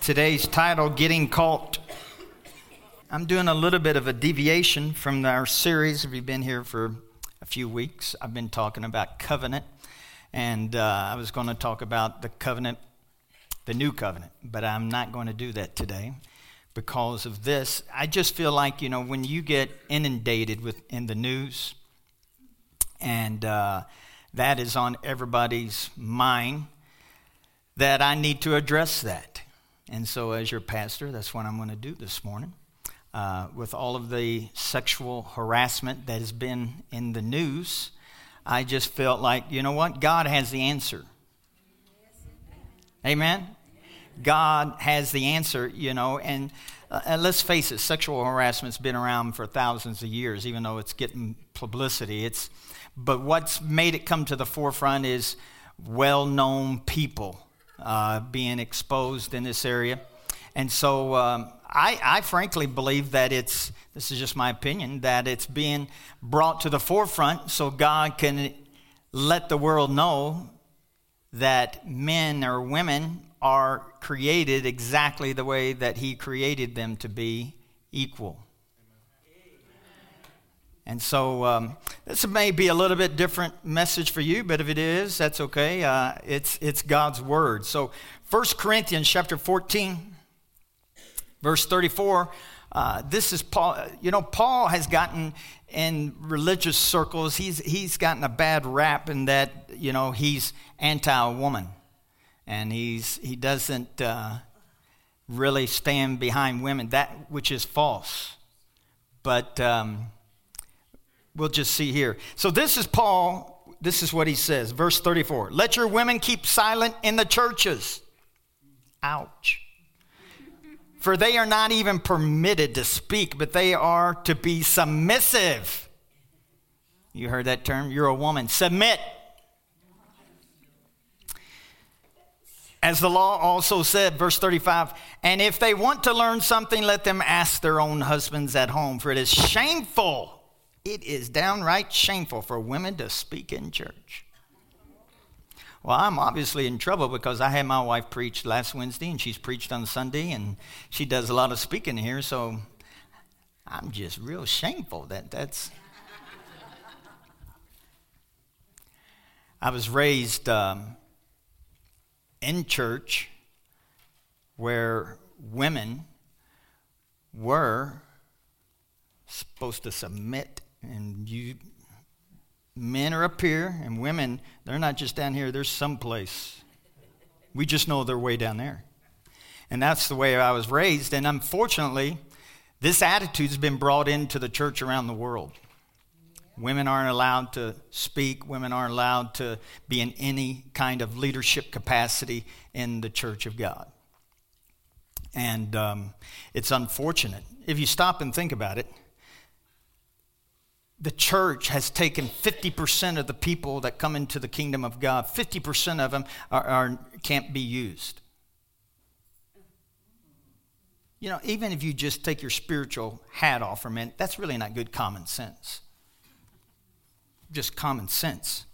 Today's title, Getting Caught. I'm doing a little bit of a deviation from our series. If you've been here for a few weeks, I've been talking about covenant, and uh, I was going to talk about the covenant, the new covenant, but I'm not going to do that today because of this. I just feel like, you know, when you get inundated with in the news, and uh, that is on everybody's mind, that I need to address that. And so, as your pastor, that's what I'm going to do this morning. Uh, with all of the sexual harassment that has been in the news, I just felt like, you know what? God has the answer. Amen? God has the answer, you know, and, uh, and let's face it, sexual harassment's been around for thousands of years, even though it's getting publicity. It's, but what's made it come to the forefront is well known people uh, being exposed in this area. And so um, I, I, frankly believe that it's, this is just my opinion, that it's being brought to the forefront so God can let the world know that men or women are created exactly the way that He created them to be equal. And so um, this may be a little bit different message for you, but if it is, that's okay. Uh, it's, it's God's word. So 1 Corinthians chapter 14, verse 34, uh, this is Paul. You know, Paul has gotten in religious circles, he's, he's gotten a bad rap in that, you know, he's anti-woman. And he's, he doesn't uh, really stand behind women, that which is false. But... Um, we'll just see here. So this is Paul. This is what he says, verse 34. Let your women keep silent in the churches. Ouch. For they are not even permitted to speak, but they are to be submissive. You heard that term? You're a woman. Submit. As the law also said, verse 35, and if they want to learn something, let them ask their own husbands at home, for it is shameful it is downright shameful for women to speak in church. Well, I'm obviously in trouble because I had my wife preach last Wednesday and she's preached on Sunday and she does a lot of speaking here, so I'm just real shameful that that's. I was raised um, in church where women were supposed to submit and you men are up here and women they're not just down here they're someplace. We just know they're way down there. And that's the way i was raised. And unfortunately this attitude's been brought into the church around the world. Women aren't allowed to speak. Women aren't allowed to be in any kind of leadership capacity in the church of god. And um, it's unfortunate. If you stop and think about it the church has taken 50% of the people that come into the kingdom of God, 50% of them are, are, can't be used. You know, even if you just take your spiritual hat off for a minute, that's really not good common sense. Just common sense.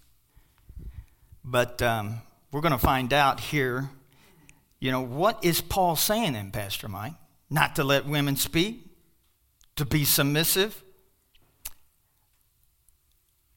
But um, we're going to find out here, you know, what is Paul saying in Pastor Mike? Not to let women speak, to be submissive,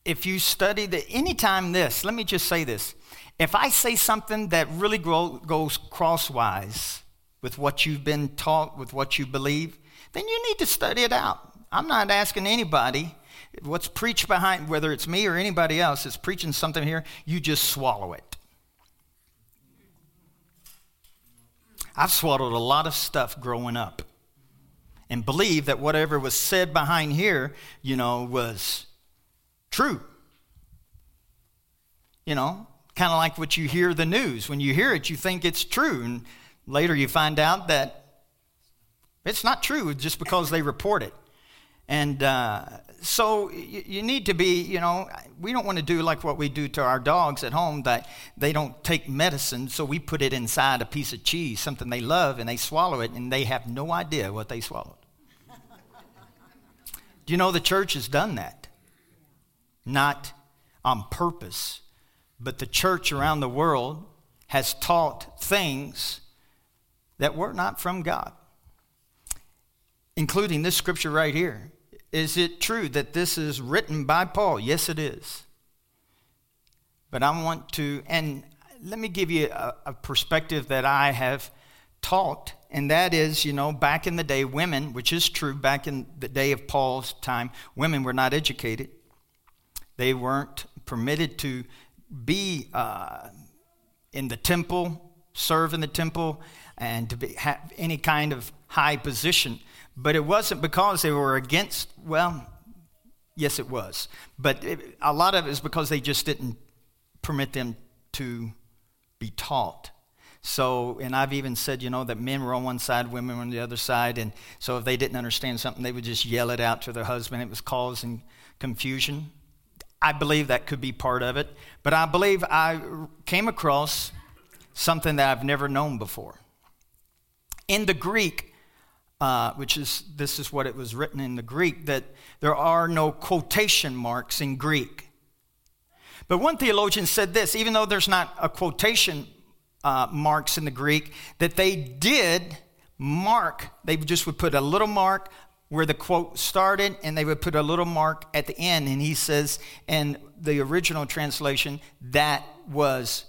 if you study the anytime this, let me just say this. If I say something that really grow, goes crosswise with what you've been taught, with what you believe, then you need to study it out. I'm not asking anybody what's preached behind, whether it's me or anybody else is preaching something here, you just swallow it. I've swallowed a lot of stuff growing up and believe that whatever was said behind here, you know, was true. You know, kind of like what you hear the news. When you hear it, you think it's true. And later you find out that it's not true just because they report it. And uh, so you, you, need to be, you know, we don't want to do like what we do to our dogs at home that they don't take medicine, so we put it inside a piece of cheese, something they love, and they swallow it, and they have no idea what they swallowed. do you know the church has done that? not on purpose, but the church around the world has taught things that were not from God, including this scripture right here. Is it true that this is written by Paul? Yes, it is. But I want to, and let me give you a, a perspective that I have taught, and that is, you know, back in the day, women, which is true, back in the day of Paul's time, women were not educated. They weren't permitted to be uh, in the temple, serve in the temple, and to be, have any kind of high position. But it wasn't because they were against, well, yes, it was. But it, a lot of it is because they just didn't permit them to be taught. So, and I've even said, you know, that men were on one side, women were on the other side. And so if they didn't understand something, they would just yell it out to their husband. It was causing confusion. I believe that could be part of it. But I believe I came across something that I've never known before. In the Greek, uh, which is, this is what it was written in the Greek, that there are no quotation marks in Greek. But one theologian said this even though there's not a quotation uh, marks in the Greek, that they did mark, they just would put a little mark where the quote started and they would put a little mark at the end. And he says, in the original translation, that was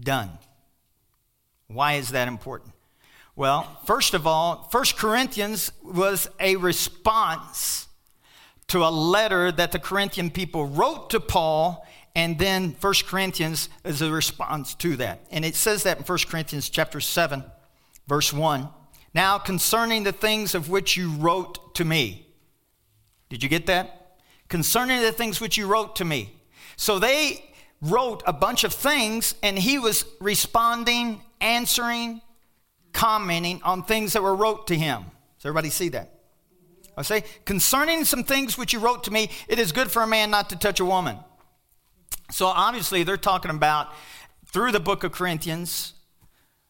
done. Why is that important? Well, first of all, First Corinthians was a response to a letter that the Corinthian people wrote to Paul, and then First Corinthians is a response to that. And it says that in First Corinthians chapter 7, verse 1. Now, concerning the things of which you wrote to me. Did you get that? Concerning the things which you wrote to me. So they wrote a bunch of things, and he was responding, answering, commenting on things that were wrote to him. Does everybody see that? I say, concerning some things which you wrote to me, it is good for a man not to touch a woman. So obviously, they're talking about through the book of Corinthians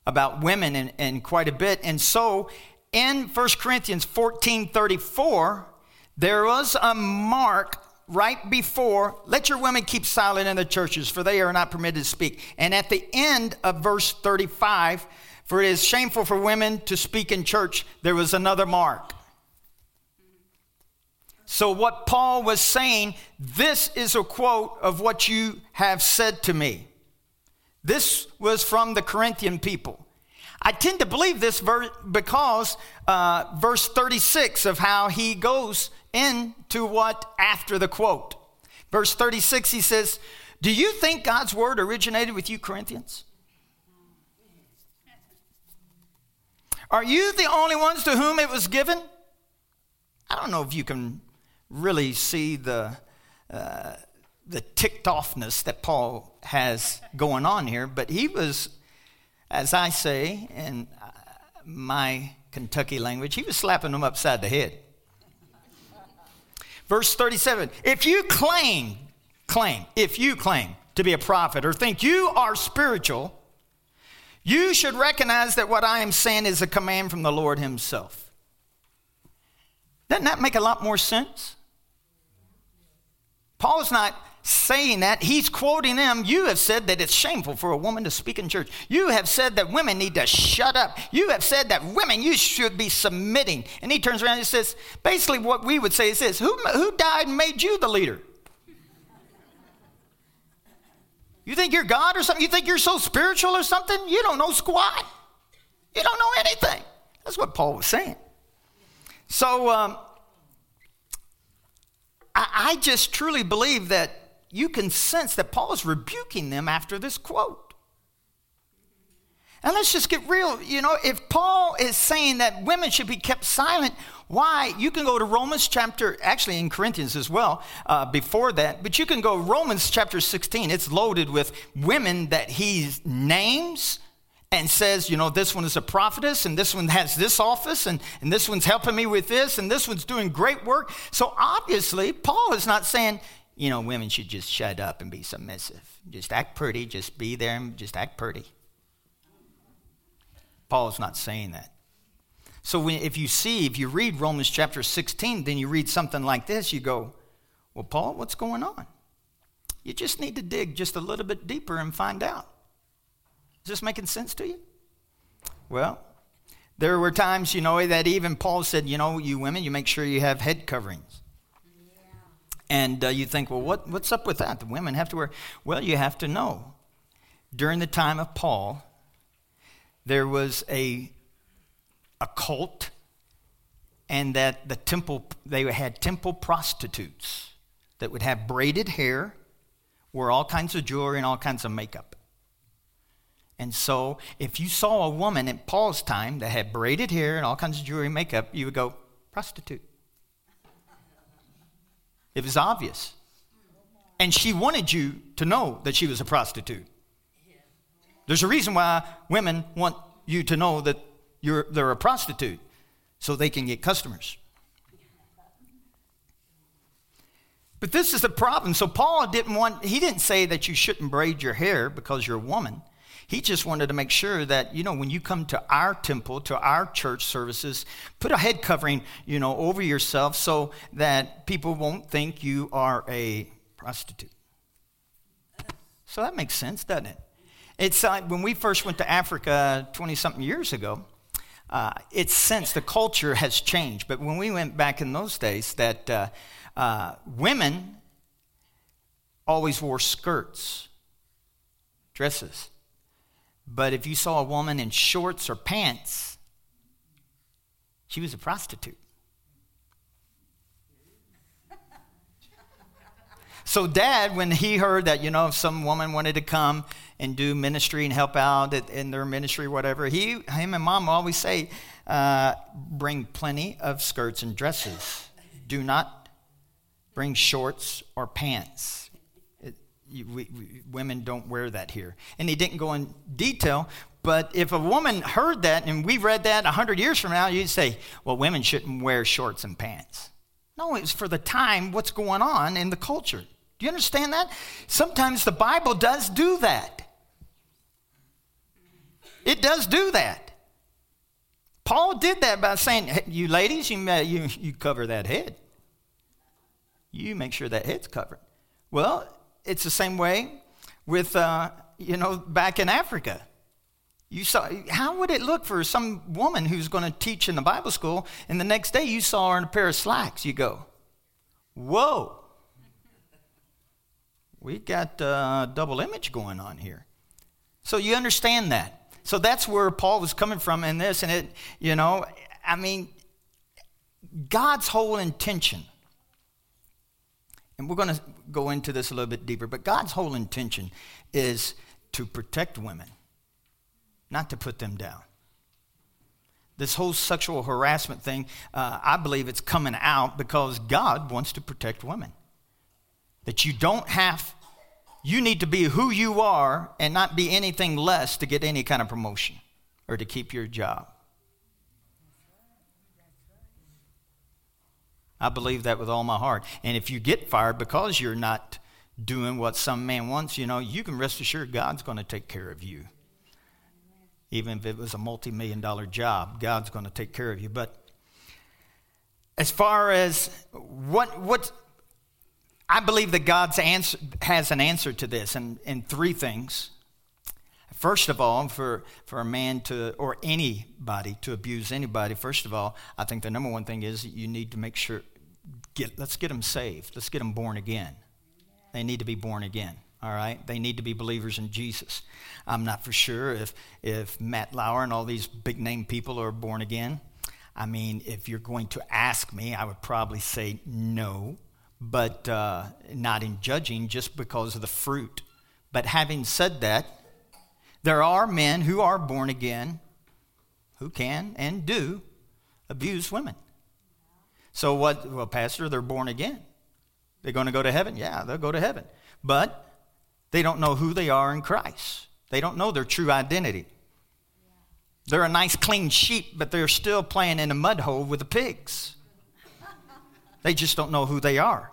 about women and, and quite a bit. And so in 1 Corinthians 14 34, there was a mark right before, let your women keep silent in the churches, for they are not permitted to speak. And at the end of verse 35, for it is shameful for women to speak in church. There was another mark. So, what Paul was saying, this is a quote of what you have said to me. This was from the Corinthian people. I tend to believe this verse because uh, verse 36 of how he goes into what after the quote. Verse 36, he says, Do you think God's word originated with you, Corinthians? Are you the only ones to whom it was given? I don't know if you can really see the, uh, the ticked offness that Paul has going on here, but he was, as I say in uh, my Kentucky language, he was slapping them upside the head. Verse 37 If you claim, claim, if you claim to be a prophet or think you are spiritual, you should recognize that what I am saying is a command from the Lord Himself. Doesn't that make a lot more sense? Paul's not saying that. He's quoting them. You have said that it's shameful for a woman to speak in church. You have said that women need to shut up. You have said that women, you should be submitting. And he turns around and says, basically, what we would say is this Who, who died and made you the leader? You think you're God or something? You think you're so spiritual or something? You don't know squat. You don't know anything. That's what Paul was saying. So um, I, I just truly believe that you can sense that Paul is rebuking them after this quote. And let's just get real. You know, if Paul is saying that women should be kept silent, why? You can go to Romans chapter, actually in Corinthians as well, uh, before that, but you can go Romans chapter 16. It's loaded with women that he names and says, you know, this one is a prophetess, and this one has this office, and, and this one's helping me with this, and this one's doing great work. So obviously, Paul is not saying, you know, women should just shut up and be submissive. Just act pretty, just be there and just act pretty. Paul is not saying that. So if you see, if you read Romans chapter 16, then you read something like this, you go, well, Paul, what's going on? You just need to dig just a little bit deeper and find out. Is this making sense to you? Well, There were times, you know, that even Paul said, you know, you women, you make sure you have head coverings. And uh, you think, well, what, what's up with that? The women have to wear. Well, you have to know. During the time of Paul, there was a, a cult, and that the temple, they had temple prostitutes that would have braided hair, wear all kinds of jewelry, and all kinds of makeup. And so, if you saw a woman in Paul's time that had braided hair and all kinds of jewelry and makeup, you would go, prostitute. It was obvious. And she wanted you to know that she was a prostitute. There's a reason why women want you to know that you're, they're a prostitute, so they can get customers. But this is the problem. So Paul didn't want, he didn't say that you shouldn't braid your hair because you're a woman. He just wanted to make sure that, you know, when you come to our temple, to our church services, put a head covering, you know, over yourself so that people won't think you are a prostitute. So that makes sense, doesn't it? It's like when we first went to Africa 20 something years ago, uh, it's since the culture has changed. But when we went back in those days, that uh, uh, women always wore skirts, dresses. But if you saw a woman in shorts or pants, she was a prostitute. So, dad, when he heard that, you know, if some woman wanted to come and do ministry and help out in their ministry, whatever, he, him and mom always say, uh, bring plenty of skirts and dresses. Do not bring shorts or pants we, we, women don't wear that here. And he didn't go in detail, but if a woman heard that and we read that 100 years from now, you'd say, well, women shouldn't wear shorts and pants. No, it's for the time, what's going on in the culture. Do you understand that? Sometimes the Bible does do that. It does do that. Paul did that by saying, hey, you ladies, you, you, you cover that head. You make sure that head's covered. Well, it's the same way with, uh, you know, back in Africa. You saw, how would it look for some woman who's going to teach in the Bible school, and the next day you saw her in a pair of slacks? You go, whoa, we got a uh, double image going on here. So you understand that. So that's where Paul was coming from in this, and it, you know, I mean, God's whole intention and we're going to go into this a little bit deeper, but God's whole intention is to protect women, not to put them down. This whole sexual harassment thing, uh, I believe it's coming out because God wants to protect women. That you don't have, you need to be who you are and not be anything less to get any kind of promotion or to keep your job. I believe that with all my heart. And if you get fired because you're not doing what some man wants, you know, you can rest assured God's going to take care of you. Even if it was a multi million dollar job, God's going to take care of you. But as far as what, what, I believe that God has an answer to this in, in three things. First of all, for, for a man to, or anybody to abuse anybody, first of all, I think the number one thing is you need to make sure get, let's get them saved. Let's get them born again. They need to be born again. All right? They need to be believers in Jesus. I'm not for sure if, if Matt Lauer and all these big name people are born again. I mean, if you're going to ask me, I would probably say no, but uh, not in judging just because of the fruit. But having said that, there are men who are born again who can and do abuse women. So what? Well, Pastor, they're born again. They're going to go to heaven? Yeah, they'll go to heaven. But they don't know who they are in Christ. They don't know their true identity. They're a nice, clean sheep, but they're still playing in a mud hole with the pigs. They just don't know who they are.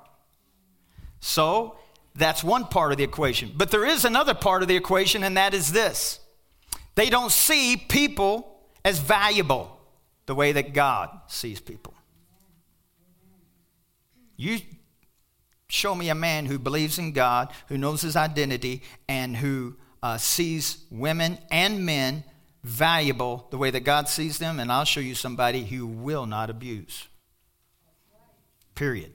So that's one part of the equation. But there is another part of the equation, and that is this they don't see people as valuable the way that God sees people. You show me a man who believes in God, who knows his identity, and who uh, sees women and men valuable the way that God sees them, and I'll show you somebody who will not abuse. Period.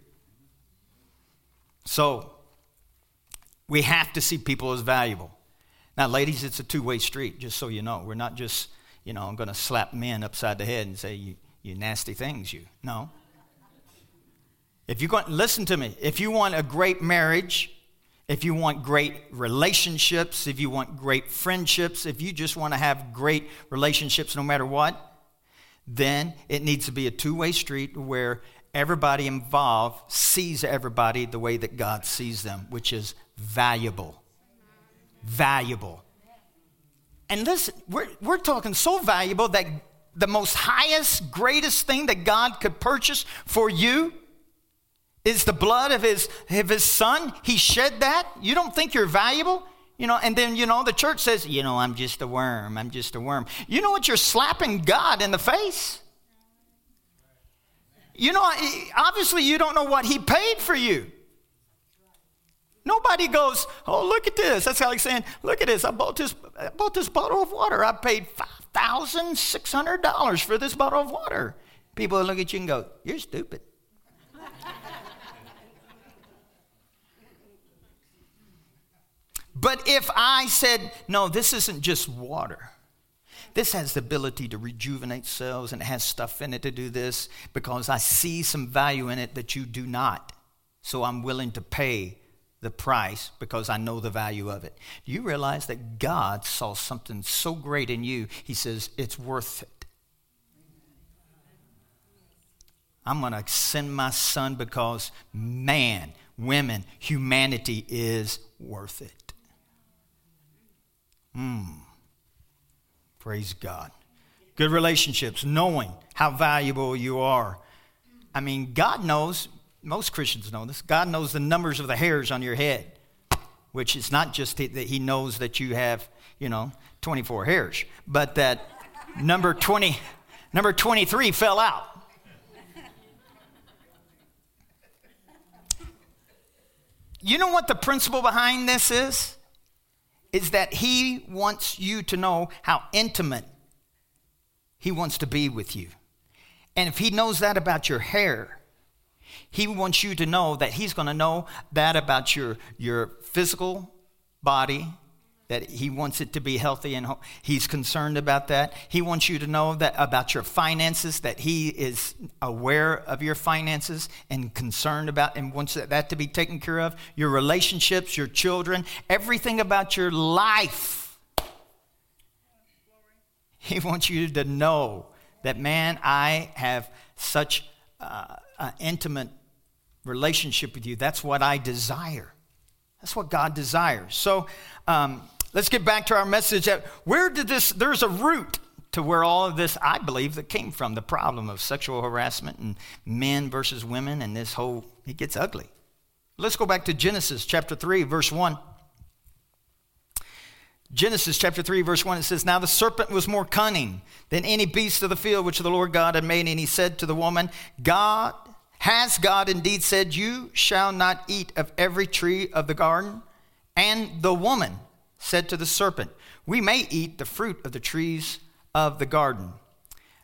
So, we have to see people as valuable. Now, ladies, it's a two way street, just so you know. We're not just, you know, I'm going to slap men upside the head and say, you, you nasty things, you. No. If you listen to me. If you want a great marriage, if you want great relationships, if you want great friendships, if you just want to have great relationships no matter what, then it needs to be a two way street where everybody involved sees everybody the way that God sees them, which is valuable. Valuable. And listen, we're, we're talking so valuable that the most highest, greatest thing that God could purchase for you is the blood of his, of his son. He shed that. You don't think you're valuable? You know, and then, you know, the church says, you know, I'm just a worm. I'm just a worm. You know what? You're slapping God in the face. You know, obviously, you don't know what he paid for you. Nobody goes, oh, look at this. That's like saying, look at this. I bought this, I bought this bottle of water. I paid $5,600 for this bottle of water. People look at you and go, you're stupid. But if I said, no, this isn't just water, this has the ability to rejuvenate cells and it has stuff in it to do this because I see some value in it that you do not. So I'm willing to pay the price because I know the value of it. Do you realize that God saw something so great in you? He says, it's worth it. I'm going to send my son because man, women, humanity is worth it. Hmm. Praise God. Good relationships, knowing how valuable you are. I mean, God knows, most Christians know this, God knows the numbers of the hairs on your head, which is not just that He knows that you have, you know, 24 hairs, but that number 20, number 23 fell out. You know what the principle behind this is? Is that He wants you to know how intimate He wants to be with you. And if He knows that about your hair, He wants you to know that He's going to know that about your, your physical body, that he wants it to be healthy and he's concerned about that. He wants you to know that about your finances, that he is aware of your finances and concerned about and wants that to be taken care of. Your relationships, your children, everything about your life. He wants you to know that, man, I have such uh, an intimate relationship with you. That's what I desire. That's what God desires. So, um, let's get back to our message. Uh, where did this, there's a root to where all of this, I believe, that came from the problem of sexual harassment and men versus women and this whole, it gets ugly. Let's go back to Genesis chapter 3, verse 1. Genesis chapter 3, verse 1, it says, Now the serpent was more cunning than any beast of the field which the Lord God had made. And he said to the woman, God, has God indeed said, You shall not eat of every tree of the garden? And the woman said to the serpent, We may eat the fruit of the trees of the garden.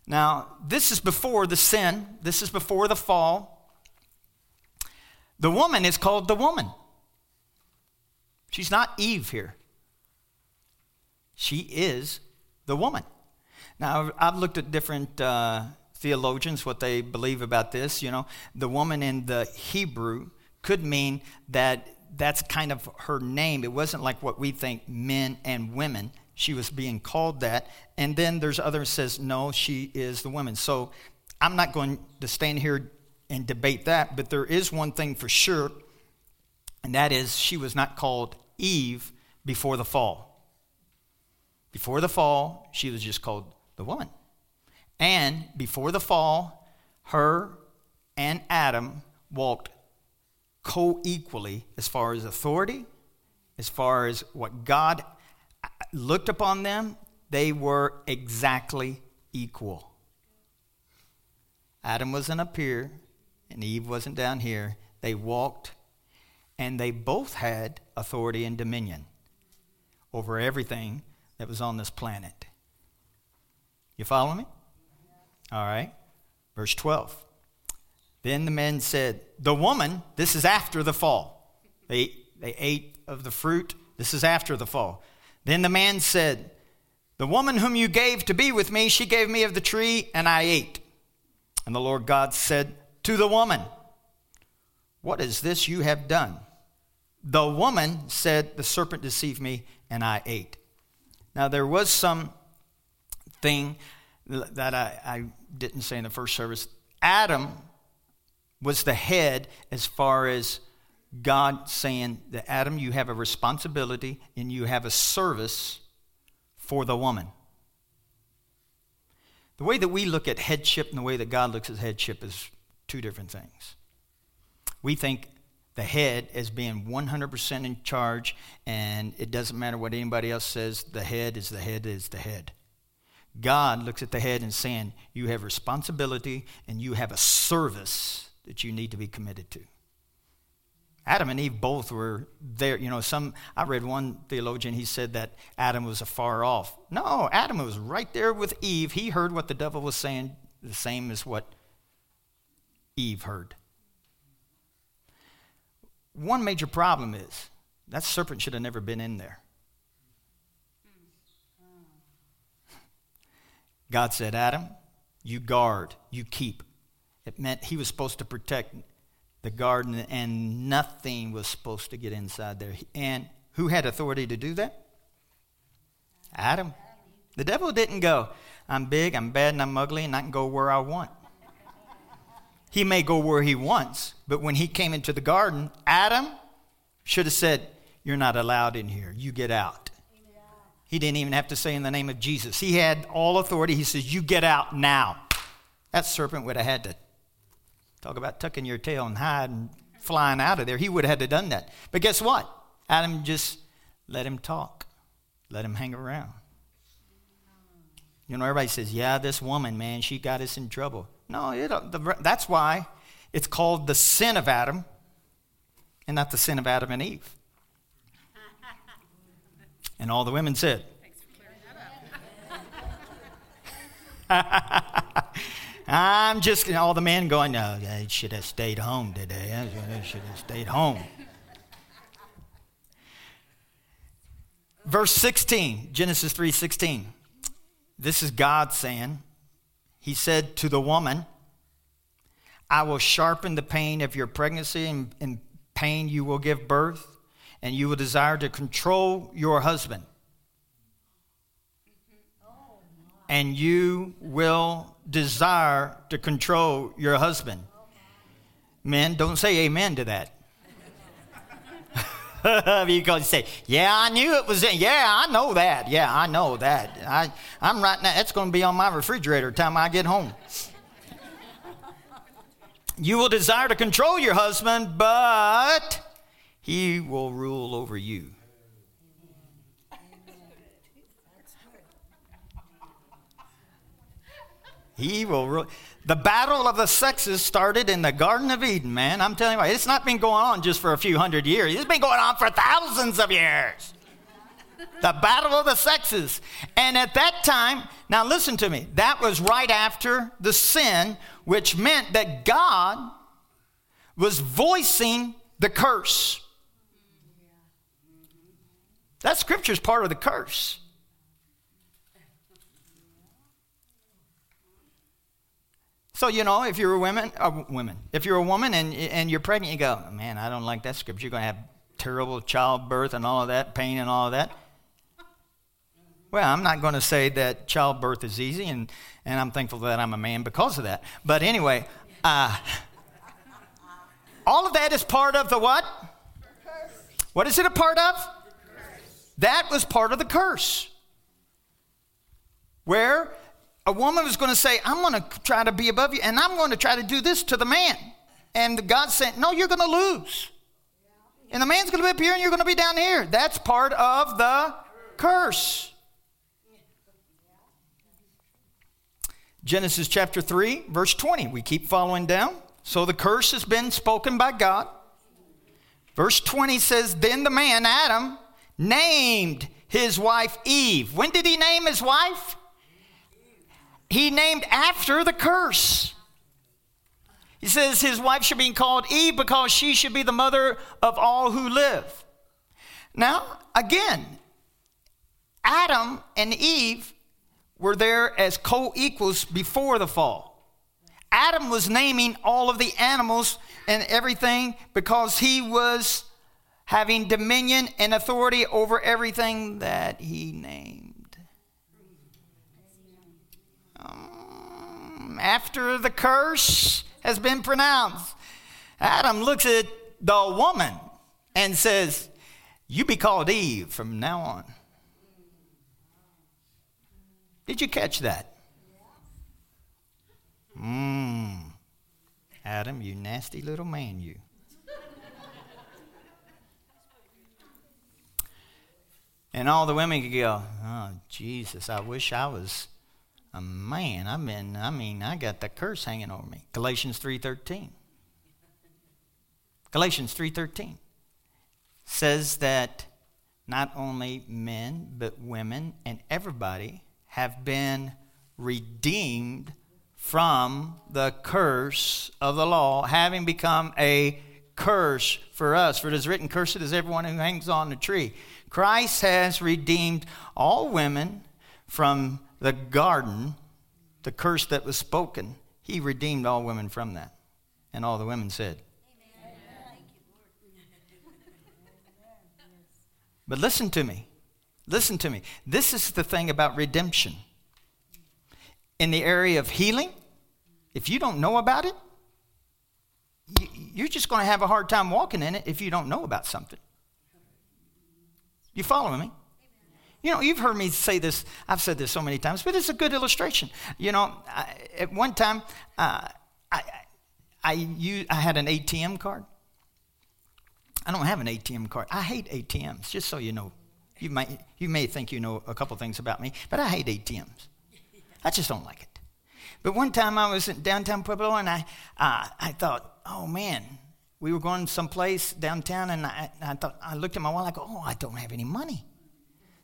Now, this is before the sin, this is before the fall. The woman is called the woman. She's not Eve here. She is the woman. Now, I've looked at different uh, theologians, what they believe about this. You know, the woman in the Hebrew could mean that that's kind of her name. It wasn't like what we think men and women. She was being called that. And then there's others says, no, she is the woman. So I'm not going to stand here and debate that, but there is one thing for sure, and that is she was not called Eve before the fall. Before the fall, she was just called the woman. And before the fall, her and Adam walked co equally as far as authority, as far as what God looked upon them, they were exactly equal. Adam wasn't up here and Eve wasn't down here. They walked and they both had authority and dominion over everything that was on this planet. You follow me? All right. Verse 12. Then the men said, The woman, this is after the fall. They, they ate of the fruit. This is after the fall. Then the man said, The woman whom you gave to be with me, she gave me of the tree, and I ate. And the Lord God said to the woman, What is this you have done? The woman said, The serpent deceived me, and I ate. Now, there was some thing that I, I didn't say in the first service. Adam was the head as far as God saying that Adam, you have a responsibility and you have a service for the woman. The way that we look at headship and the way that God looks at headship is two different things. We think the head as being 100% in charge, and it doesn't matter what anybody else says, the head is the head is the head. God looks at the head and saying, You have responsibility and you have a service that you need to be committed to. Adam and Eve both were there. You know, some I read one theologian, he said that Adam was afar off. No, Adam was right there with Eve. He heard what the devil was saying, the same as what Eve heard. One major problem is that serpent should have never been in there. God said, Adam, you guard, you keep. It meant he was supposed to protect the garden and nothing was supposed to get inside there. And who had authority to do that? Adam. The devil didn't go, I'm big, I'm bad, and I'm ugly, and I can go where I want. He may go where he wants, but when he came into the garden, Adam should have said, You're not allowed in here. You get out. He didn't even have to say in the name of Jesus. He had all authority. He says, You get out now. That serpent would have had to talk about tucking your tail and hide and flying out of there. He would have had to done that. But guess what? Adam just let him talk, let him hang around. You know, everybody says, Yeah, this woman, man, she got us in trouble. No, it, the, that's why it's called the sin of Adam and not the sin of Adam and Eve. And all the women said, I'm just, all the men going, no, they should have stayed home today. They should have stayed home. Verse 16, Genesis 3:16. This is God saying, he said to the woman, I will sharpen the pain of your pregnancy and, and pain you will give birth, and you will desire to control your husband. And you will desire to control your husband. Men, don't say amen to that. because you say, "Yeah, I knew it was in. Yeah, I know that. Yeah, I know that. I, I'm right now. That's going to be on my refrigerator time I get home." you will desire to control your husband, but he will rule over you. He will. The battle of the sexes started in the Garden of Eden, man. I'm telling you, it's not been going on just for a few hundred years. It's been going on for thousands of years. the battle of the sexes. And at that time, now listen to me, that was right after the sin, which meant that God was voicing the curse. That scripture is part of the curse. So, you know, if you're a woman, uh, women, if you're a woman and, and you're pregnant, you go, man, I don't like that scripture. You're going to have terrible childbirth and all of that, pain and all of that. Well, I'm not going to say that childbirth is easy, and, and I'm thankful that I'm a man because of that. But anyway, uh, all of that is part of the what? What is it a part of? That was part of the curse. Where a woman was going to say, I'm going to try to be above you, and I'm going to try to do this to the man. And God said, No, you're going to lose. And the man's going to be up here, and you're going to be down here. That's part of the curse. Genesis chapter 3, verse 20. We keep following down. So the curse has been spoken by God. Verse 20 says, Then the man, Adam, named his wife Eve. When did he name his wife? He named after the curse. He says his wife should be called Eve because she should be the mother of all who live. Now, again, Adam and Eve were there as co equals before the fall. Adam was naming all of the animals and everything because he was having dominion and authority over everything that he named. Um, after the curse has been pronounced, Adam looks at the woman and says, You be called Eve from now on. Did you catch that? Mmm. Adam, you nasty little man, you. and all the women could go, Oh, Jesus, I wish I was Uh, man. I mean, I mean, I got the curse hanging over me. Galatians 3.13. Galatians 3.13 says that not only men, but women and everybody have been redeemed from the curse of the law, having become a curse for us. For it is written, Cursed is everyone who hangs on the tree. Christ has redeemed all women from the garden, the curse that was spoken. He redeemed all women from that. And all the women said, Amen. But listen to me. Listen to me. This is the thing about redemption. In the area of healing, if you don't know about it, you're just going to have a hard time walking in it if you don't know about something. You following me? You know, you've heard me say this. I've said this so many times, but it's a good illustration. You know, I, at one time, uh, I, I, used, I had an ATM card. I don't have an ATM card. I hate ATMs, just so you know. You, might, you may think you know a couple things about me, but I hate ATMs. I just don't like it. But one time I was in downtown Pueblo and I, uh, I thought, oh man, we were going someplace downtown and I, I, thought, I looked at my wallet, I go, oh, I don't have any money.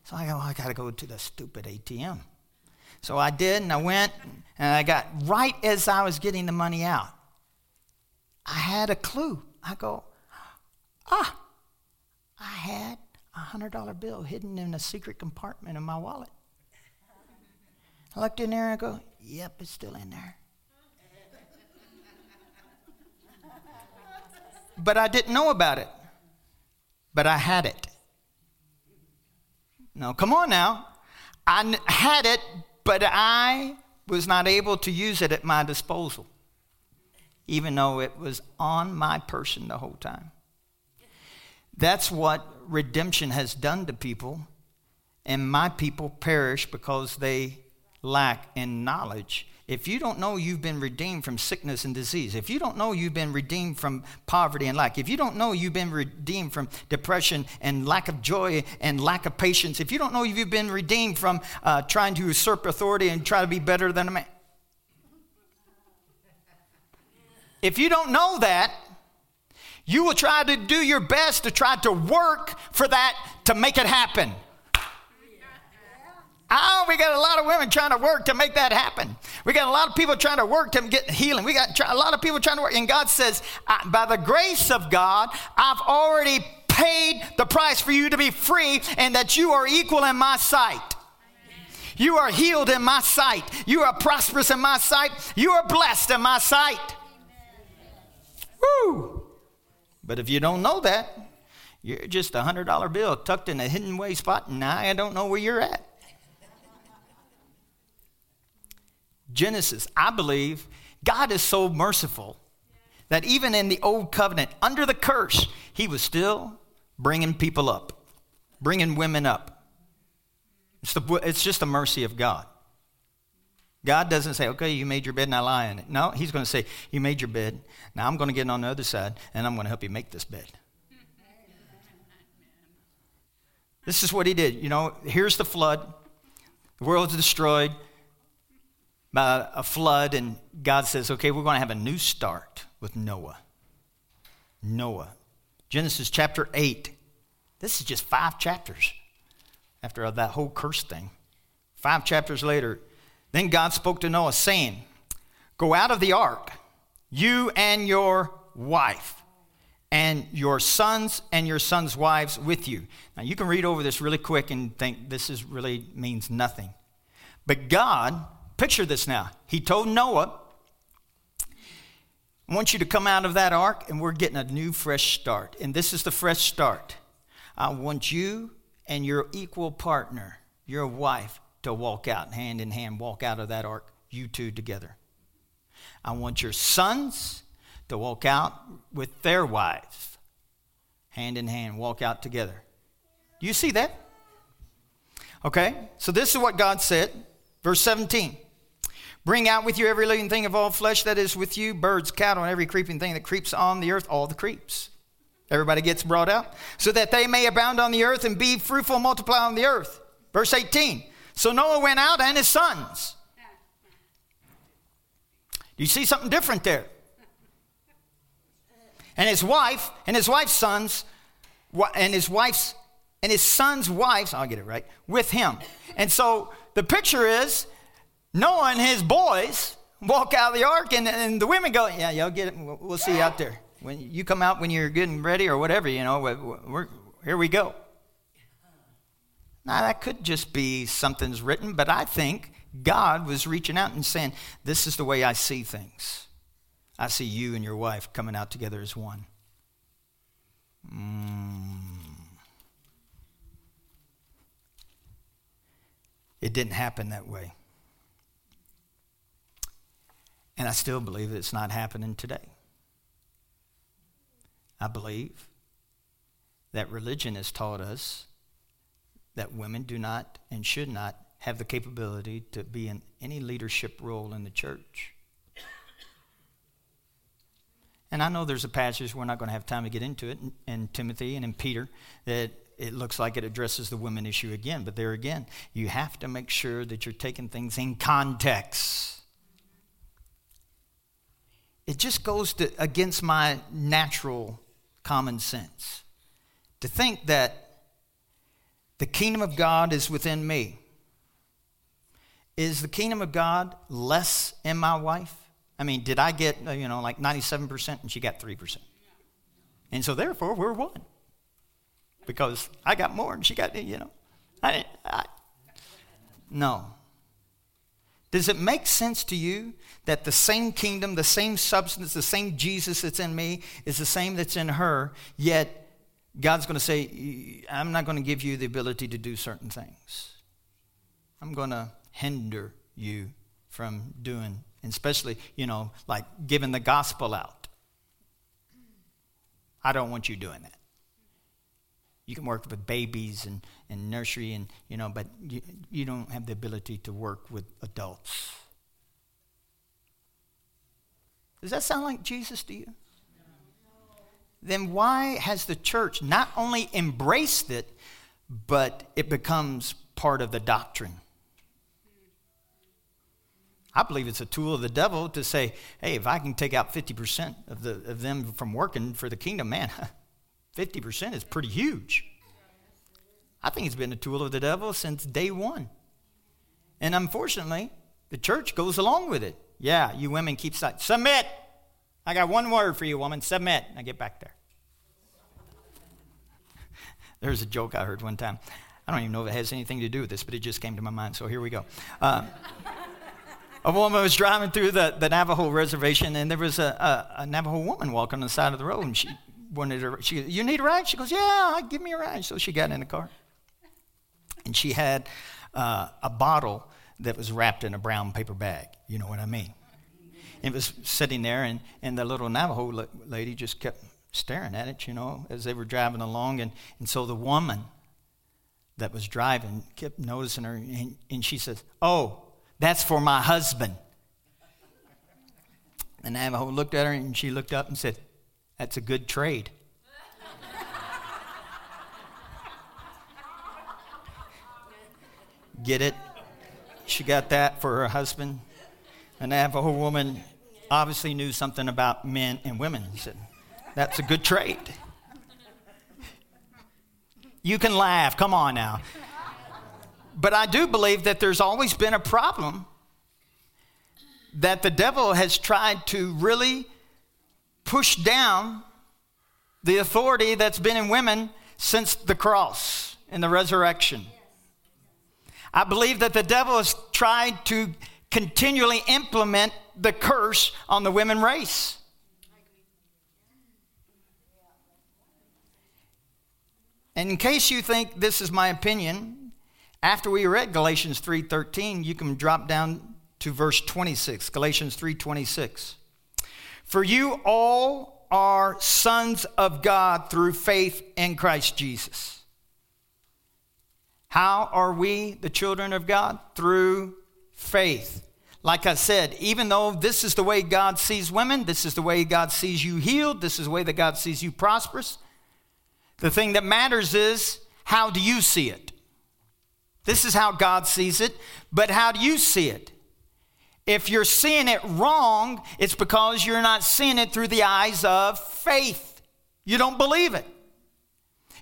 So I go, I got to go to the stupid ATM. So I did and I went and I got, right as I was getting the money out, I had a clue. I go, ah, I had a $100 bill hidden in a secret compartment in my wallet. I looked in there and I go, yep, it's still in there. but I didn't know about it. But I had it. No, come on now. I had it, but I was not able to use it at my disposal, even though it was on my person the whole time. That's what redemption has done to people, and my people perish because they lack in knowledge. If you don't know you've been redeemed from sickness and disease, if you don't know you've been redeemed from poverty and lack, if you don't know you've been redeemed from depression and lack of joy and lack of patience, if you don't know you've been redeemed from uh, trying to usurp authority and try to be better than a man, if you don't know that, you will try to do your best to try to work for that to make it happen. Oh, we got a lot of women trying to work to make that happen. We got a lot of people trying to work to get healing. We got a lot of people trying to work. And God says, by the grace of God, I've already paid the price for you to be free and that you are equal in my sight. You are healed in my sight. You are prosperous in my sight. You are blessed in my sight. Woo! But if you don't know that, you're just a $100 bill tucked in a hidden way spot, and I don't know where you're at. Genesis, I believe God is so merciful that even in the old covenant, under the curse, he was still bringing people up, bringing women up. It's, the, it's just the mercy of God. God doesn't say, okay, you made your bed, now lie in it. No, He's going to say, you made your bed, now I'm going to get on the other side, and I'm going to help you make this bed. This is what He did. You know, here's the flood. The world's destroyed by a flood, and God says, okay, we're going to have a new start with Noah. Noah. Genesis chapter 8. This is just five chapters after that whole curse thing. Five chapters later, Then God spoke to Noah, saying, Go out of the ark, you and your wife, and your sons and your sons' wives with you. Now, you can read over this really quick and think this is really means nothing. But God, picture this now. He told Noah, I want you to come out of that ark, and we're getting a new, fresh start. And this is the fresh start. I want you and your equal partner, your wife, to walk out hand in hand, walk out of that ark, you two together. I want your sons to walk out with their wives, hand in hand, walk out together. Do you see that? Okay, so this is what God said. Verse 17. Bring out with you every living thing of all flesh that is with you birds, cattle, and every creeping thing that creeps on the earth, all the creeps. Everybody gets brought out. So that they may abound on the earth and be fruitful and multiply on the earth. Verse 18. So Noah went out and his sons. You see something different there. And his wife, and his wife's sons, and his wife's, and his son's wives, I'll get it right, with him. And so the picture is Noah and his boys walk out of the ark, and, and the women go, Yeah, y'all get it. We'll see you out there. When you come out when you're getting ready or whatever, you know, we're, here we go. Now, that could just be something's written, but I think God was reaching out and saying, This is the way I see things. I see you and your wife coming out together as one. Mm. It didn't happen that way. And I still believe it's not happening today. I believe that religion has taught us that women do not and should not have the capability to be in any leadership role in the church. And I know there's a passage, we're not going to have time to get into it, in, in Timothy and in Peter, that it looks like it addresses the women issue again. But there again, you have to make sure that you're taking things in context it just goes to, against my natural common sense to think that the kingdom of God is within me. Is the kingdom of God less in my wife? I mean, did I get, uh, you know, like 97% and she got 3%? And so therefore, we're one. Because I got more and she got, you know. I, I, no. Does it make sense to you that the same kingdom, the same substance, the same Jesus that's in me is the same that's in her, yet God's going to say, I'm not going to give you the ability to do certain things. I'm going to hinder you from doing, especially, you know, like giving the gospel out. I don't want you doing that. You can work with babies and, and nursery, and you know, but you, you don't have the ability to work with adults. Does that sound like Jesus to you? Then why has the church not only embraced it, but it becomes part of the doctrine? I believe it's a tool of the devil to say, hey, if I can take out 50% of, the, of them from working for the kingdom, man, 50% is pretty huge. I think it's been a tool of the devil since day one. And unfortunately, the church goes along with it. Yeah, you women keep saying, submit. I got one word for you, woman submit. Now get back there. There's a joke I heard one time. I don't even know if it has anything to do with this, but it just came to my mind, so here we go. Uh, a woman was driving through the, the Navajo reservation, and there was a, a, a Navajo woman walking on the side of the road, and she wanted her, she, you need a ride? She goes, yeah, give me a ride. So she got in the car. And she had uh, a bottle that was wrapped in a brown paper bag. You know what I mean? It was sitting there, and, and the little Navajo lady just kept staring at it, you know, as they were driving along. And, and so the woman that was driving kept noticing her, and, and she says, Oh, that's for my husband. And Navajo looked at her, and she looked up and said, that's a good trade. Get it? She got that for her husband. and A Navajo woman obviously knew something about men and women. He said, That's a good trade. You can laugh, come on now. But I do believe that there's always been a problem that the devil has tried to really push down the authority that's been in women since the cross and the resurrection. I believe that the devil has tried to continually implement the curse on the women race. And in case you think this is my opinion, after we read Galatians 3:13, you can drop down to verse 26, Galatians 3:26. For you all are sons of God through faith in Christ Jesus. How are we the children of God? Through faith. Like I said, even though this is the way God sees women, this is the way God sees you healed, this is the way that God sees you prosperous, the thing that matters is how do you see it? This is how God sees it, but how do you see it? If you're seeing it wrong, it's because you're not seeing it through the eyes of faith. You don't believe it.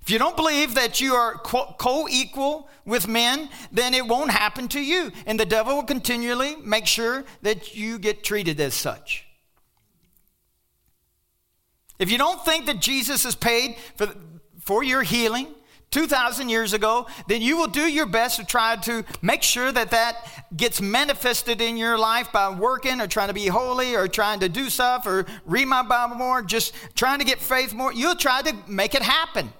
If you don't believe that you are co equal with men, then it won't happen to you. And the devil will continually make sure that you get treated as such. If you don't think that Jesus has paid for, for your healing 2,000 years ago, then you will do your best to try to make sure that that gets manifested in your life by working or trying to be holy or trying to do stuff or read my Bible more, just trying to get faith more. You'll try to make it happen.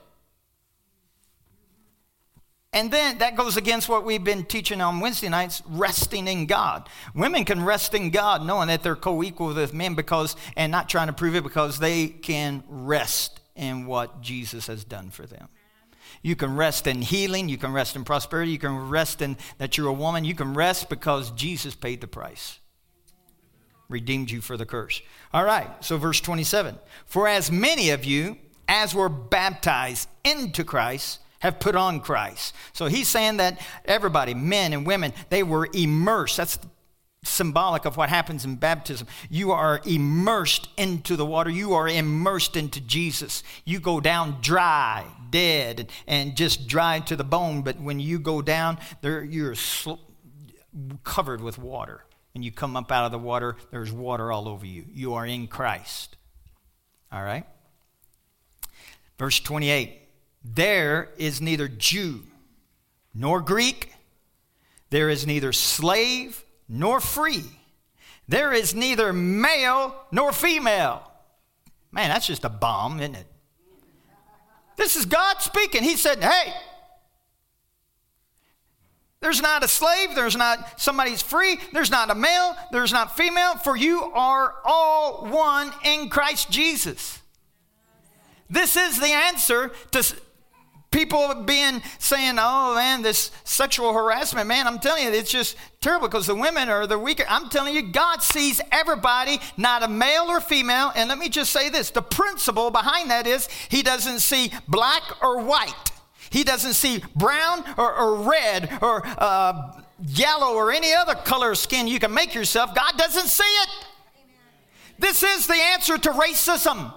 And then that goes against what we've been teaching on Wednesday nights resting in God. Women can rest in God knowing that they're co equal with men because, and not trying to prove it because they can rest in what Jesus has done for them. You can rest in healing. You can rest in prosperity. You can rest in that you're a woman. You can rest because Jesus paid the price, redeemed you for the curse. All right, so verse 27 For as many of you as were baptized into Christ, have put on Christ. So he's saying that everybody, men and women, they were immersed. That's symbolic of what happens in baptism. You are immersed into the water. You are immersed into Jesus. You go down dry, dead, and just dry to the bone. But when you go down, there you're sl- covered with water. And you come up out of the water, there's water all over you. You are in Christ. All right? Verse 28 there is neither Jew nor Greek, there is neither slave nor free, there is neither male nor female. Man, that's just a bomb, isn't it? This is God speaking. He said, Hey, there's not a slave, there's not somebody's free, there's not a male, there's not female, for you are all one in Christ Jesus. This is the answer to people being saying, oh man, this sexual harassment, man, I'm telling you, it's just terrible because the women are the weaker. I'm telling you, God sees everybody, not a male or female. And let me just say this the principle behind that is He doesn't see black or white, He doesn't see brown or, or red or uh, yellow or any other color of skin you can make yourself. God doesn't see it. This is the answer to racism.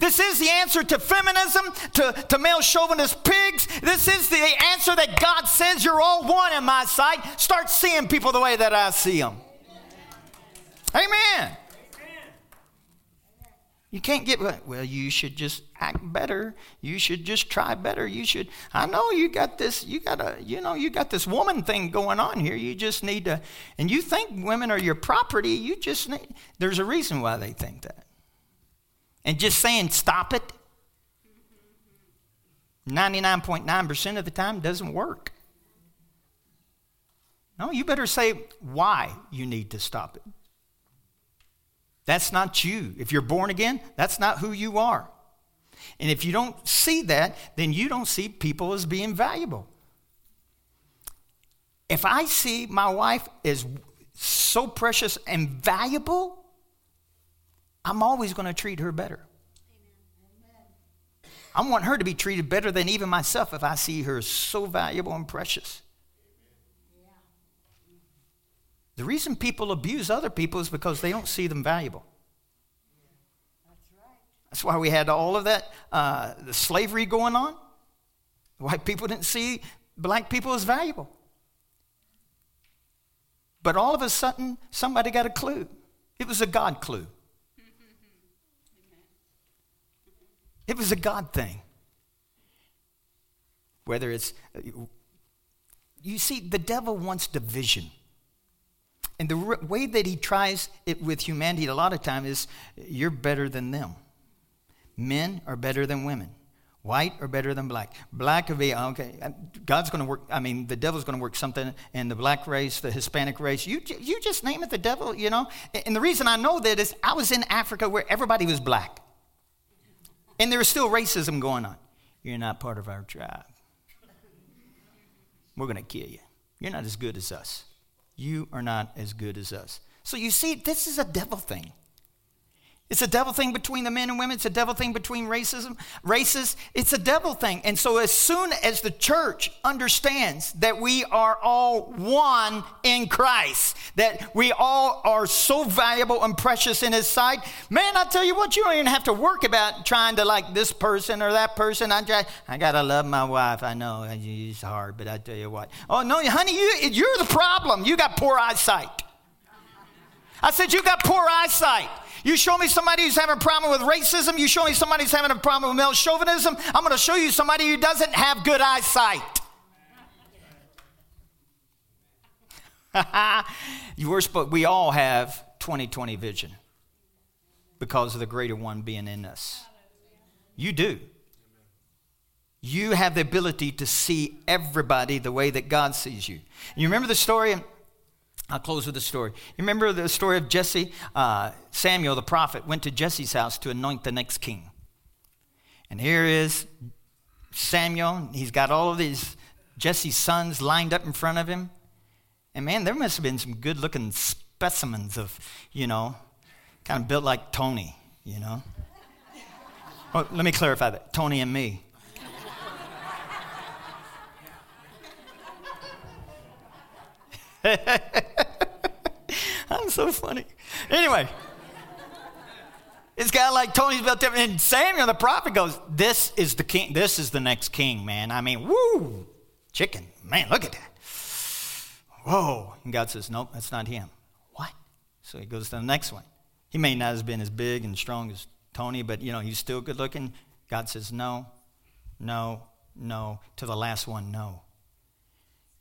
This is the answer to feminism, to, to male chauvinist pigs. This is the answer that God says you're all one in my sight. Start seeing people the way that I see them. Amen. Amen. You can't get, well, you should just act better. You should just try better. You should, I know you got this, you got a, you know, you got this woman thing going on here. You just need to, and you think women are your property. You just need, there's a reason why they think that and just saying stop it 99.9% of the time doesn't work. No, you better say why you need to stop it. That's not you. If you're born again, that's not who you are. And if you don't see that, then you don't see people as being valuable. If I see my wife as so precious and valuable, I'm always going to treat her better. I want her to be treated better than even myself if I see her as so valuable and precious. The reason people abuse other people is because they don't see them valuable. That's why we had all of that uh, the slavery going on. White people didn't see black people as valuable. But all of a sudden, somebody got a clue. It was a God clue. It was a God thing. Whether it's, you see, the devil wants division. And the way that he tries it with humanity a lot of times is you're better than them. Men are better than women. White are better than black. Black be, okay, uh, God's going to work, I mean, the devil's going to work something in the black race, the Hispanic race. You, you just name it the devil, you know? And the reason I know that is I was in Africa where everybody was black. And there is still racism going on. You're not part of our tribe. We're going to kill you. You're not as good as us. You are not as good as us. So you see, this is a devil thing. It's a devil thing between the men and women. It's a devil thing between racism, races. It's a devil thing. And so, as soon as the church understands that we are all one in Christ, that we all are so valuable and precious in His sight, man, I tell you what, you don't even have to work about trying to like this person or that person. I, try, I gotta love my wife. I know it's hard, but I tell you what. Oh no, honey, you, you're the problem. You got poor eyesight. I said you got poor eyesight. You show me somebody who's having a problem with racism, you show me somebody who's having a problem with male chauvinism, I'm going to show you somebody who doesn't have good eyesight. you were supposed, we all have 2020 vision because of the greater one being in us. You do. You have the ability to see everybody the way that God sees you. You remember the story I'll close with a story. You remember the story of Jesse? Uh, Samuel, the prophet, went to Jesse's house to anoint the next king. And here is Samuel. He's got all of these Jesse's sons lined up in front of him. And man, there must have been some good looking specimens of, you know, kind of built like Tony, you know. Well, let me clarify that Tony and me. I'm so funny. Anyway, it's got like Tony's built up, and Samuel the prophet goes, "This is the king. This is the next king, man. I mean, woo, chicken, man. Look at that. Whoa!" And God says, "Nope, that's not him." What? So he goes to the next one. He may not have been as big and strong as Tony, but you know he's still good looking. God says, "No, no, no." To the last one, no.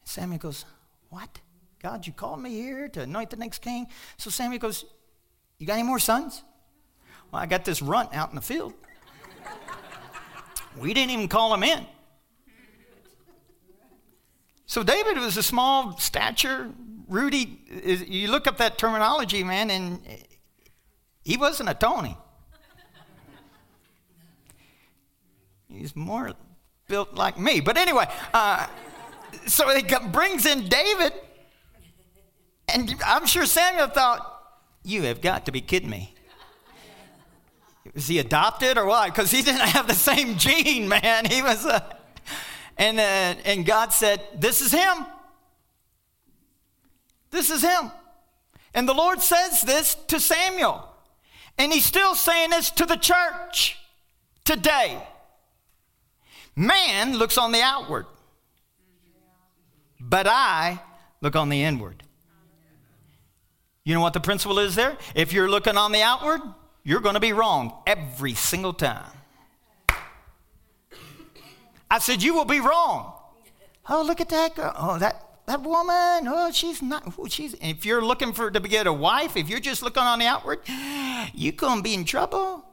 Samuel goes, "What?" God, you called me here to anoint the next king. So Samuel goes, You got any more sons? Well, I got this runt out in the field. we didn't even call him in. So David was a small stature, Rudy. You look up that terminology, man, and he wasn't a Tony. He's more built like me. But anyway, uh, so he brings in David and I'm sure Samuel thought, You have got to be kidding me. Was he adopted or what? Because he didn't have the same gene, man. He was a. And, uh, and God said, This is him. This is him. And the Lord says this to Samuel. And he's still saying this to the church today. Man looks on the outward, but I look on the inward. You know what the principle is there? If you're looking on the outward, you're going to be wrong every single time. I said, You will be wrong. Oh, look at that girl. Oh, that, that woman. Oh, she's not. Oh, she's. If you're looking for to get a wife, if you're just looking on the outward, you're going to be in trouble.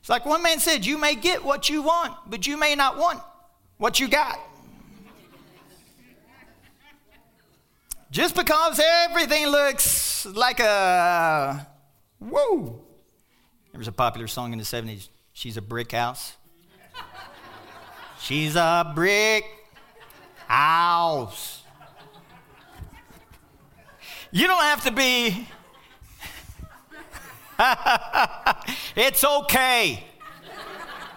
It's like one man said, You may get what you want, but you may not want what you got. Just because everything looks like a whoa. There was a popular song in the 70s, She's a Brick House. She's a brick house. You don't have to be. it's okay.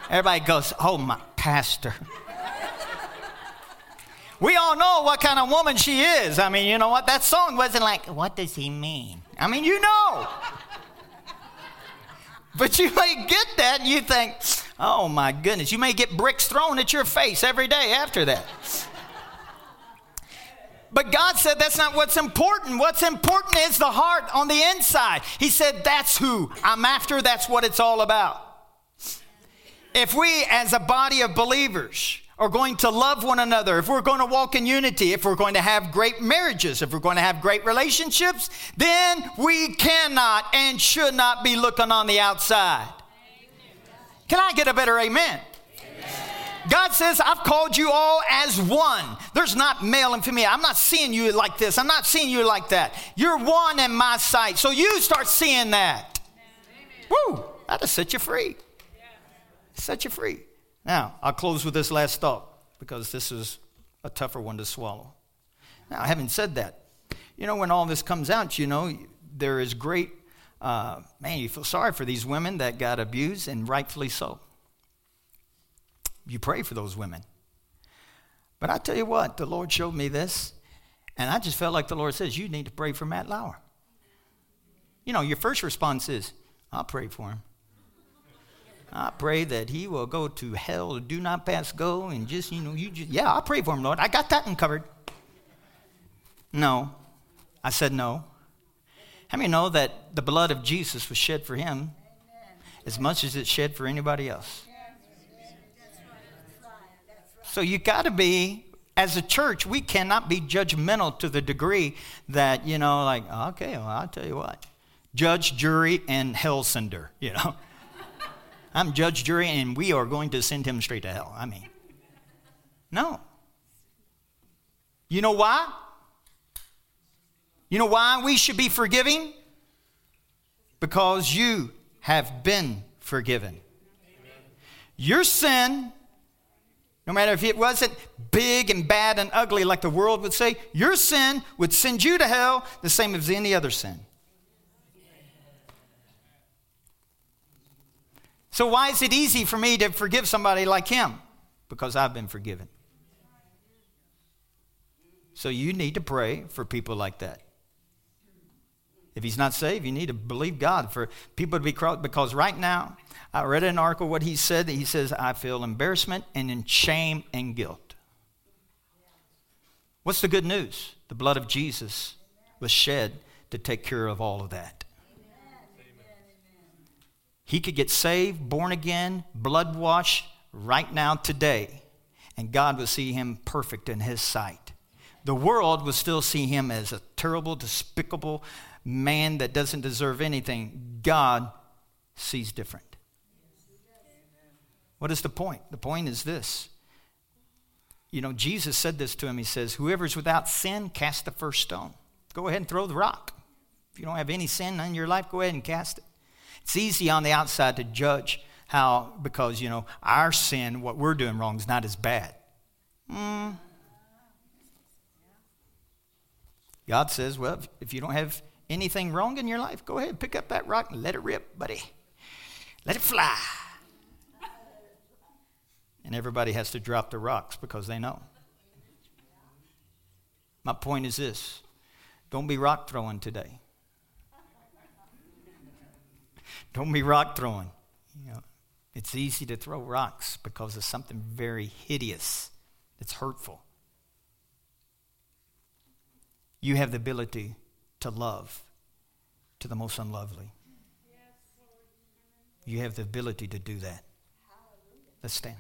Everybody goes, Oh, my pastor. We all know what kind of woman she is. I mean, you know what? That song wasn't like, what does he mean? I mean, you know. But you may get that and you think, oh my goodness, you may get bricks thrown at your face every day after that. But God said that's not what's important. What's important is the heart on the inside. He said, That's who I'm after, that's what it's all about. If we, as a body of believers, are going to love one another, if we're going to walk in unity, if we're going to have great marriages, if we're going to have great relationships, then we cannot and should not be looking on the outside. Can I get a better amen? God says, I've called you all as one. There's not male and female. I'm not seeing you like this. I'm not seeing you like that. You're one in my sight. So you start seeing that. Amen. Woo! That'll set you free. Set you free. Now, I'll close with this last thought because this is a tougher one to swallow. Now, having said that, you know, when all this comes out, you know, there is great, uh, man, you feel sorry for these women that got abused, and rightfully so you pray for those women. But I tell you what, the Lord showed me this, and I just felt like the Lord says, You need to pray for Matt Lauer. You know, your first response is, I'll pray for him. I pray that he will go to hell, do not pass go, and just, you know, you just, yeah, I'll pray for him, Lord. I got that uncovered. No. I said no. How many know that the blood of Jesus was shed for him as much as it's shed for anybody else? So you got to be, as a church, we cannot be judgmental to the degree that, you know, like, okay, well, I'll tell you what. Judge, jury, and hell sender, you know. I'm judge, jury, and we are going to send him straight to hell. I mean, no. You know why? You know why we should be forgiving? Because you have been forgiven. Your sin no matter if it wasn't big and bad and ugly like the world would say, your sin would send you to hell the same as any other sin. So, why is it easy for me to forgive somebody like him? Because I've been forgiven. So, you need to pray for people like that. If he's not saved, you need to believe God for people to be crossed. Because right now, I read an article what he said. That he says, I feel embarrassment and in shame and guilt. What's the good news? The blood of Jesus was shed to take care of all of that. He could get saved, born again, blood washed right now, today, and God would see him perfect in his sight. The world would still see him as a terrible, despicable man that doesn't deserve anything. God sees different. What is the point? The point is this. You know, Jesus said this to him. He says, Whoever's without sin, cast the first stone. Go ahead and throw the rock. If you don't have any sin in your life, go ahead and cast it. It's easy on the outside to judge how, because, you know, our sin, what we're doing wrong, is not as bad. Mm. God says, well, if you don't have anything wrong in your life, go ahead, pick up that rock and let it rip, buddy. Let it fly. And everybody has to drop the rocks because they know. My point is this don't be rock throwing today. Don't be rock throwing. You know, it's easy to throw rocks because of something very hideous that's hurtful. You have the ability to love to the most unlovely. You have the ability to do that. Let's stand.